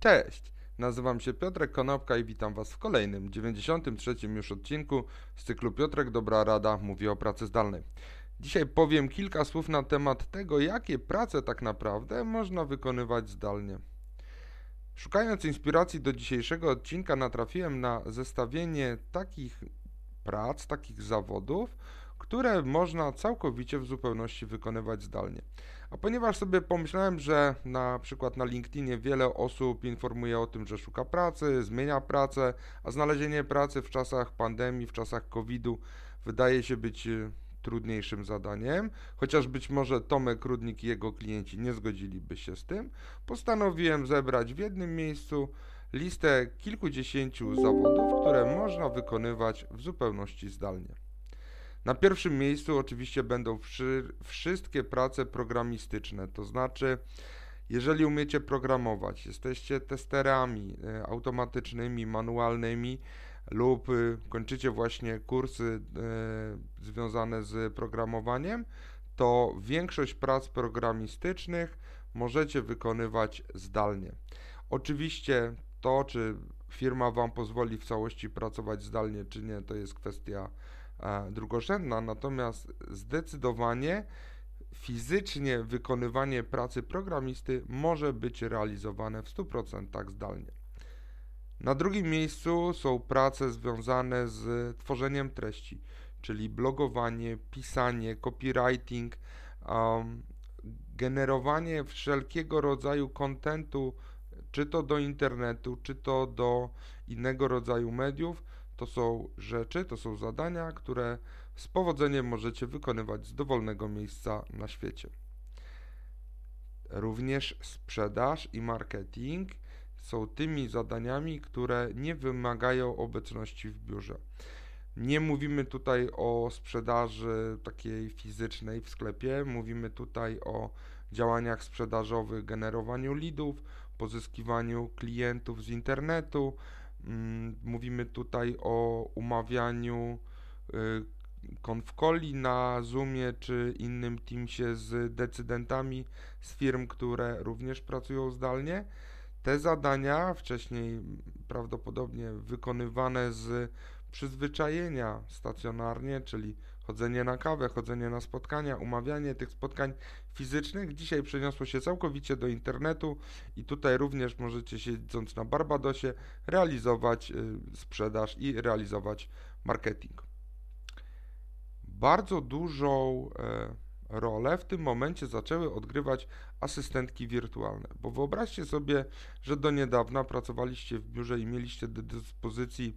Cześć! Nazywam się Piotrek Konopka i witam Was w kolejnym, 93 już odcinku z cyklu Piotrek Dobra Rada mówi o pracy zdalnej. Dzisiaj powiem kilka słów na temat tego, jakie prace tak naprawdę można wykonywać zdalnie. Szukając inspiracji do dzisiejszego odcinka, natrafiłem na zestawienie takich prac, takich zawodów, które można całkowicie w zupełności wykonywać zdalnie. A ponieważ sobie pomyślałem, że na przykład na LinkedInie wiele osób informuje o tym, że szuka pracy, zmienia pracę, a znalezienie pracy w czasach pandemii, w czasach COVID-u wydaje się być y, trudniejszym zadaniem, chociaż być może Tomek Rudnik i jego klienci nie zgodziliby się z tym, postanowiłem zebrać w jednym miejscu listę kilkudziesięciu zawodów, które można wykonywać w zupełności zdalnie. Na pierwszym miejscu oczywiście będą wszy, wszystkie prace programistyczne, to znaczy jeżeli umiecie programować, jesteście testerami e, automatycznymi, manualnymi lub y, kończycie właśnie kursy e, związane z programowaniem, to większość prac programistycznych możecie wykonywać zdalnie. Oczywiście to, czy firma Wam pozwoli w całości pracować zdalnie, czy nie, to jest kwestia drugorzędna, natomiast zdecydowanie fizycznie wykonywanie pracy programisty może być realizowane w 100% zdalnie. Na drugim miejscu są prace związane z tworzeniem treści, czyli blogowanie, pisanie, copywriting, um, generowanie wszelkiego rodzaju kontentu, czy to do internetu, czy to do innego rodzaju mediów, to są rzeczy, to są zadania, które z powodzeniem możecie wykonywać z dowolnego miejsca na świecie. Również sprzedaż i marketing są tymi zadaniami, które nie wymagają obecności w biurze. Nie mówimy tutaj o sprzedaży takiej fizycznej w sklepie, mówimy tutaj o działaniach sprzedażowych, generowaniu leadów, pozyskiwaniu klientów z internetu, mówimy tutaj o umawianiu konfkoli y, na Zoomie czy innym Teamsie z decydentami z firm, które również pracują zdalnie. Te zadania wcześniej prawdopodobnie wykonywane z przyzwyczajenia stacjonarnie, czyli chodzenie na kawę, chodzenie na spotkania, umawianie tych spotkań fizycznych dzisiaj przeniosło się całkowicie do internetu i tutaj również możecie siedząc na Barbadosie realizować y, sprzedaż i realizować marketing. Bardzo dużą e, rolę w tym momencie zaczęły odgrywać asystentki wirtualne, bo wyobraźcie sobie, że do niedawna pracowaliście w biurze i mieliście do dyspozycji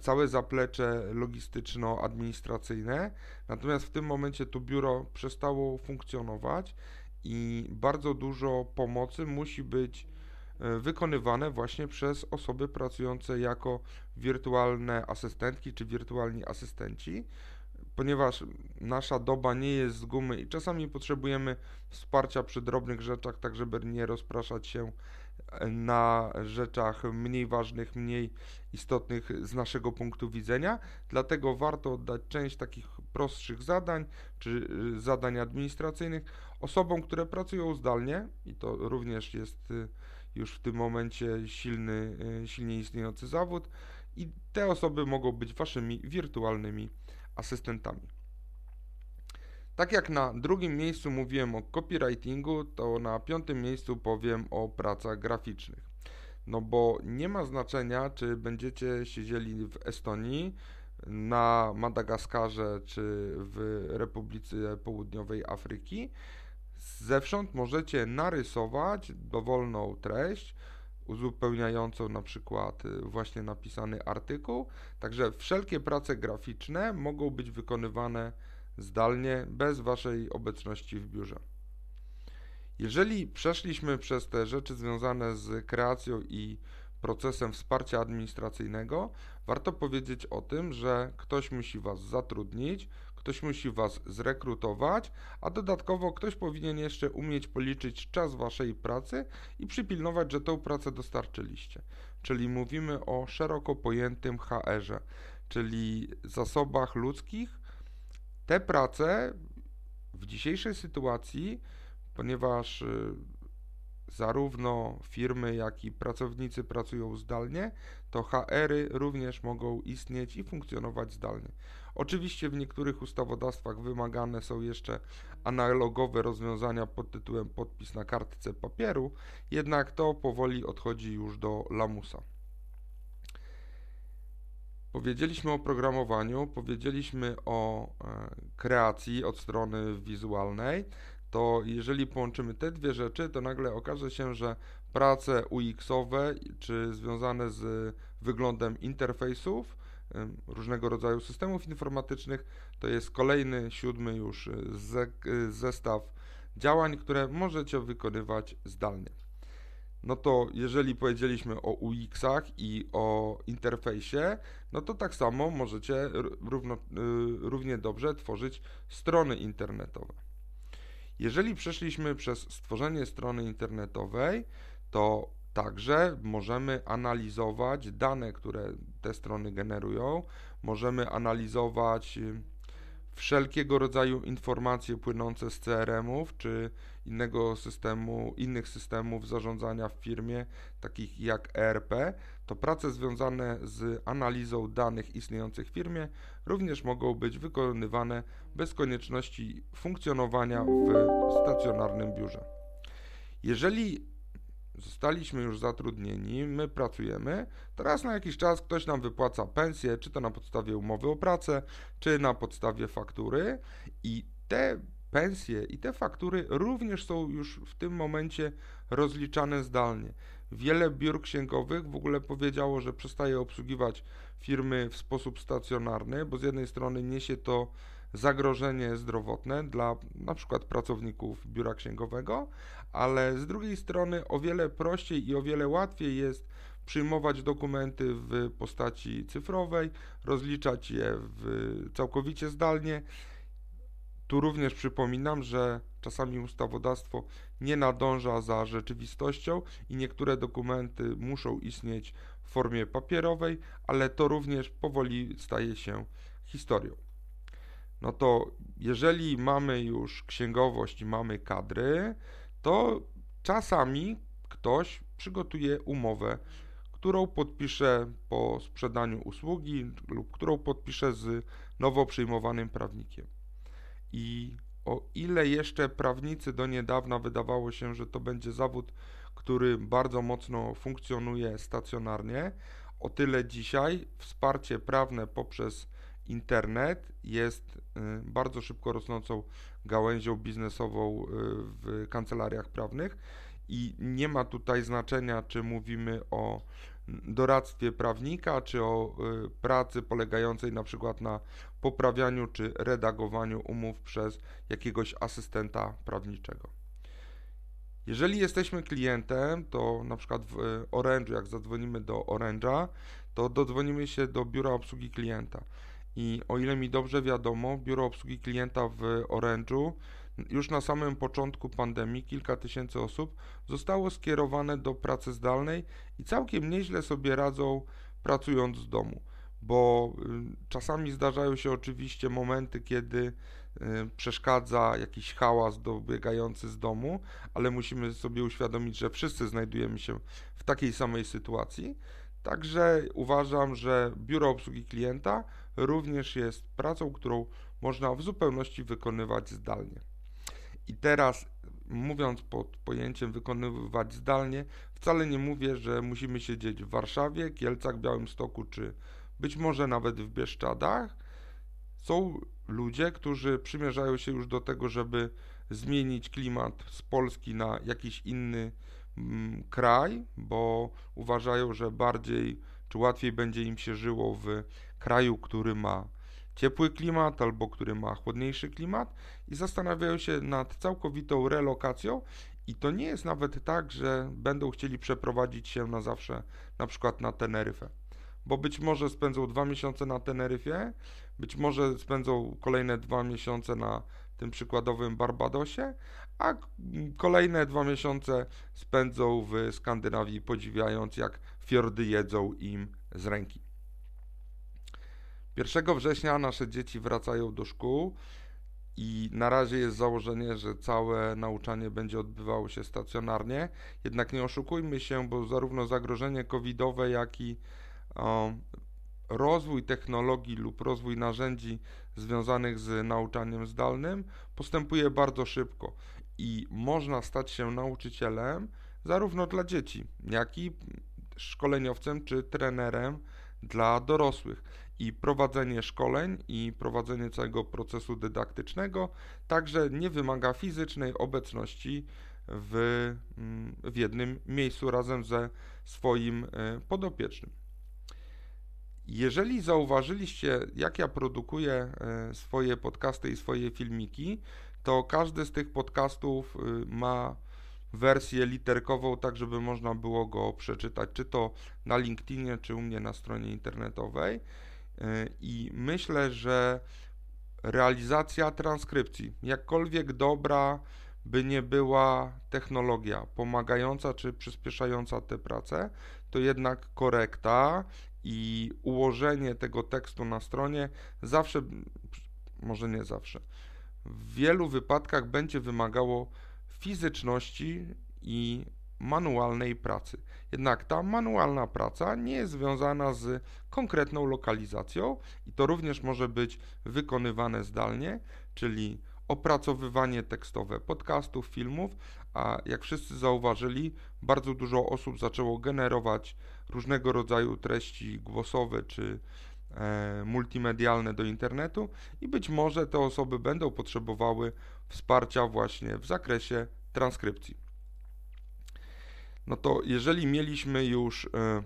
całe zaplecze logistyczno-administracyjne. Natomiast w tym momencie to biuro przestało funkcjonować i bardzo dużo pomocy musi być e, wykonywane właśnie przez osoby pracujące jako wirtualne asystentki czy wirtualni asystenci, ponieważ nasza doba nie jest z gumy i czasami potrzebujemy wsparcia przy drobnych rzeczach, tak żeby nie rozpraszać się na rzeczach mniej ważnych, mniej istotnych z naszego punktu widzenia. Dlatego warto oddać część takich prostszych zadań czy y, zadań administracyjnych osobom, które pracują zdalnie i to również jest y, już w tym momencie silny, y, silnie istniejący zawód i te osoby mogą być waszymi wirtualnymi asystentami. Tak jak na drugim miejscu mówiłem o copywritingu, to na piątym miejscu powiem o pracach graficznych. No bo nie ma znaczenia, czy będziecie siedzieli w Estonii, na Madagaskarze czy w Republice Południowej Afryki. Zewsząd możecie narysować dowolną treść, uzupełniającą na przykład y, właśnie napisany artykuł. Także wszelkie prace graficzne mogą być wykonywane zdalnie, bez Waszej obecności w biurze. Jeżeli przeszliśmy przez te rzeczy związane z kreacją i procesem wsparcia administracyjnego, warto powiedzieć o tym, że ktoś musi Was zatrudnić, ktoś musi Was zrekrutować, a dodatkowo ktoś powinien jeszcze umieć policzyć czas Waszej pracy i przypilnować, że tą pracę dostarczyliście. Czyli mówimy o szeroko pojętym HR-ze, czyli zasobach ludzkich, te prace w dzisiejszej sytuacji, ponieważ y, zarówno firmy, jak i pracownicy pracują zdalnie, to HR-y również mogą istnieć i funkcjonować zdalnie. Oczywiście w niektórych ustawodawstwach wymagane są jeszcze analogowe rozwiązania pod tytułem podpis na kartce papieru, jednak to powoli odchodzi już do lamusa. Powiedzieliśmy o programowaniu, powiedzieliśmy o e, kreacji od strony wizualnej. To jeżeli połączymy te dwie rzeczy, to nagle okaże się, że prace UX-owe czy związane z wyglądem interfejsów, różnego rodzaju systemów informatycznych, to jest kolejny, siódmy już ze, zestaw działań, które możecie wykonywać zdalnie. No to jeżeli powiedzieliśmy o UX-ach i o interfejsie, no to tak samo możecie równo, y, równie dobrze tworzyć strony internetowe. Jeżeli przeszliśmy przez stworzenie strony internetowej, to Także możemy analizować dane, które te strony generują, możemy analizować wszelkiego rodzaju informacje płynące z CRM-ów czy innego systemu, innych systemów zarządzania w firmie, takich jak ERP, to prace związane z analizą danych istniejących w firmie również mogą być wykonywane bez konieczności funkcjonowania w stacjonarnym biurze. Jeżeli zostaliśmy już zatrudnieni, my pracujemy, teraz na jakiś czas ktoś nam wypłaca pensję, czy to na podstawie umowy o pracę, czy na podstawie faktury i te pensje i te faktury również są już w tym momencie rozliczane zdalnie. Wiele biur księgowych w ogóle powiedziało, że przestaje obsługiwać firmy w sposób stacjonarny, bo z jednej strony niesie to zagrożenie zdrowotne dla na przykład pracowników biura księgowego, ale z drugiej strony o wiele prościej i o wiele łatwiej jest przyjmować dokumenty w postaci cyfrowej, rozliczać je w, całkowicie zdalnie. Tu również przypominam, że czasami ustawodawstwo nie nadąża za rzeczywistością i niektóre dokumenty muszą istnieć w formie papierowej, ale to również powoli staje się historią no to jeżeli mamy już księgowość i mamy kadry, to czasami ktoś przygotuje umowę, którą podpisze po sprzedaniu usługi lub którą podpisze z nowo przyjmowanym prawnikiem. I o ile jeszcze prawnicy do niedawna wydawało się, że to będzie zawód, który bardzo mocno funkcjonuje stacjonarnie, o tyle dzisiaj wsparcie prawne poprzez internet jest y, bardzo szybko rosnącą gałęzią biznesową y, w kancelariach prawnych i nie ma tutaj znaczenia, czy mówimy o doradztwie prawnika, czy o y, pracy polegającej na przykład na poprawianiu czy redagowaniu umów przez jakiegoś asystenta prawniczego. Jeżeli jesteśmy klientem, to na przykład w Orange'u, jak zadzwonimy do Orange'a, to dodzwonimy się do biura obsługi klienta. I o ile mi dobrze wiadomo, biuro obsługi klienta w Orange'u już na samym początku pandemii kilka tysięcy osób zostało skierowane do pracy zdalnej i całkiem nieźle sobie radzą pracując z domu, bo y, czasami zdarzają się oczywiście momenty, kiedy y, przeszkadza jakiś hałas dobiegający z domu, ale musimy sobie uświadomić, że wszyscy znajdujemy się w takiej samej sytuacji. Także uważam, że biuro obsługi klienta również jest pracą, którą można w zupełności wykonywać zdalnie. I teraz, mówiąc pod pojęciem wykonywać zdalnie, wcale nie mówię, że musimy siedzieć w Warszawie, Kielcach, Białymstoku czy być może nawet w Bieszczadach. Są ludzie, którzy przymierzają się już do tego, żeby zmienić klimat z Polski na jakiś inny mm, kraj, bo uważają, że bardziej czy łatwiej będzie im się żyło w kraju, który ma ciepły klimat albo który ma chłodniejszy klimat i zastanawiają się nad całkowitą relokacją i to nie jest nawet tak, że będą chcieli przeprowadzić się na zawsze na przykład na Teneryfę. Bo być może spędzą dwa miesiące na Teneryfie, być może spędzą kolejne dwa miesiące na tym przykładowym Barbadosie, a kolejne dwa miesiące spędzą w Skandynawii, podziwiając jak fiordy jedzą im z ręki. 1 września nasze dzieci wracają do szkół. i na razie jest założenie, że całe nauczanie będzie odbywało się stacjonarnie. Jednak nie oszukujmy się, bo zarówno zagrożenie covidowe, jak i rozwój technologii lub rozwój narzędzi związanych z nauczaniem zdalnym postępuje bardzo szybko i można stać się nauczycielem zarówno dla dzieci, jak i szkoleniowcem czy trenerem dla dorosłych. I prowadzenie szkoleń i prowadzenie całego procesu dydaktycznego także nie wymaga fizycznej obecności w, mm, w jednym miejscu razem ze swoim e, podopiecznym. Jeżeli zauważyliście, jak ja produkuję e, swoje podcasty i swoje filmiki, to każdy z tych podcastów y, ma wersję literkową, tak żeby można było go przeczytać, czy to na LinkedInie, czy u mnie na stronie internetowej. Y, I myślę, że realizacja transkrypcji, jakkolwiek dobra by nie była technologia pomagająca czy przyspieszająca tę pracę, to jednak korekta i ułożenie tego tekstu na stronie zawsze, może nie zawsze, w wielu wypadkach będzie wymagało fizyczności i manualnej pracy. Jednak ta manualna praca nie jest związana z konkretną lokalizacją i to również może być wykonywane zdalnie, czyli opracowywanie tekstowe podcastów, filmów, a jak wszyscy zauważyli, bardzo dużo osób zaczęło generować różnego rodzaju treści głosowe czy E, multimedialne do internetu i być może te osoby będą potrzebowały wsparcia właśnie w zakresie transkrypcji. No to jeżeli mieliśmy już e,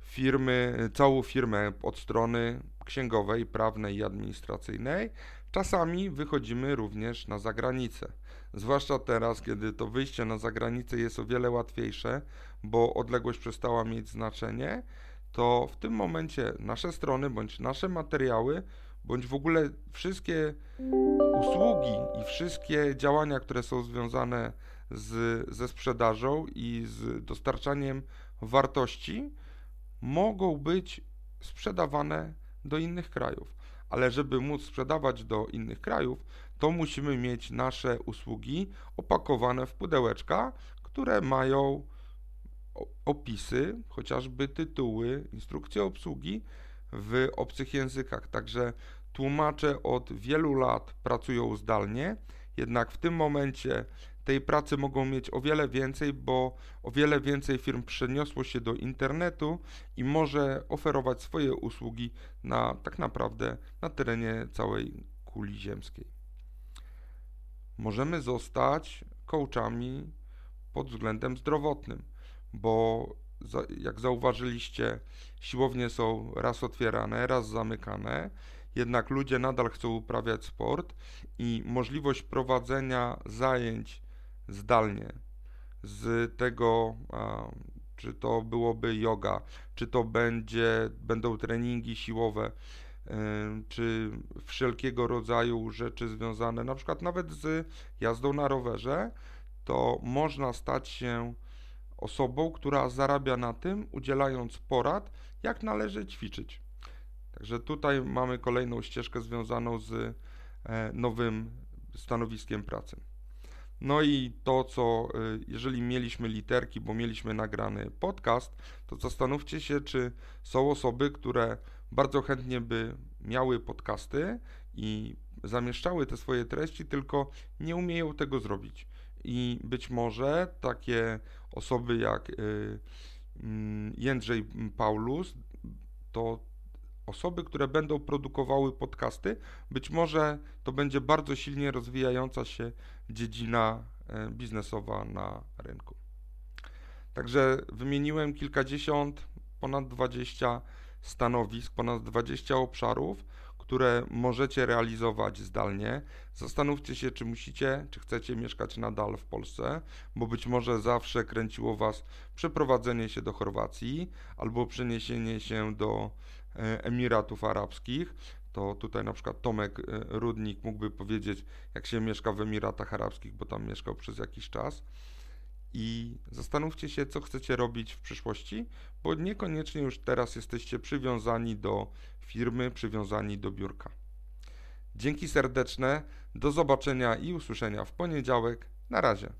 firmy, całą firmę od strony księgowej, prawnej i administracyjnej, czasami wychodzimy również na zagranicę. Zwłaszcza teraz, kiedy to wyjście na zagranicę jest o wiele łatwiejsze, bo odległość przestała mieć znaczenie to w tym momencie nasze strony, bądź nasze materiały, bądź w ogóle wszystkie usługi i wszystkie działania, które są związane z, ze sprzedażą i z dostarczaniem wartości, mogą być sprzedawane do innych krajów. Ale żeby móc sprzedawać do innych krajów, to musimy mieć nasze usługi opakowane w pudełeczka, które mają opisy, chociażby tytuły, instrukcje obsługi w obcych językach. Także tłumacze od wielu lat pracują zdalnie, jednak w tym momencie tej pracy mogą mieć o wiele więcej, bo o wiele więcej firm przeniosło się do internetu i może oferować swoje usługi na tak naprawdę na terenie całej kuli ziemskiej. Możemy zostać coachami pod względem zdrowotnym bo jak zauważyliście, siłownie są raz otwierane, raz zamykane, jednak ludzie nadal chcą uprawiać sport i możliwość prowadzenia zajęć zdalnie z tego, czy to byłoby yoga, czy to będzie, będą treningi siłowe, y, czy wszelkiego rodzaju rzeczy związane, na przykład nawet z jazdą na rowerze, to można stać się osobą, która zarabia na tym, udzielając porad, jak należy ćwiczyć. Także tutaj mamy kolejną ścieżkę związaną z e, nowym stanowiskiem pracy. No i to, co e, jeżeli mieliśmy literki, bo mieliśmy nagrany podcast, to zastanówcie się, czy są osoby, które bardzo chętnie by miały podcasty i zamieszczały te swoje treści, tylko nie umieją tego zrobić. I być może takie osoby jak y, mm, Jędrzej Paulus to osoby, które będą produkowały podcasty, być może to będzie bardzo silnie rozwijająca się dziedzina e, biznesowa na rynku. Także wymieniłem kilkadziesiąt, ponad 20 stanowisk, ponad 20 obszarów, które możecie realizować zdalnie. Zastanówcie się, czy musicie, czy chcecie mieszkać nadal w Polsce, bo być może zawsze kręciło Was przeprowadzenie się do Chorwacji albo przeniesienie się do Emiratów Arabskich. To tutaj na przykład Tomek e, Rudnik mógłby powiedzieć, jak się mieszka w Emiratach Arabskich, bo tam mieszkał przez jakiś czas i zastanówcie się, co chcecie robić w przyszłości, bo niekoniecznie już teraz jesteście przywiązani do firmy, przywiązani do biurka. Dzięki serdeczne, do zobaczenia i usłyszenia w poniedziałek. Na razie.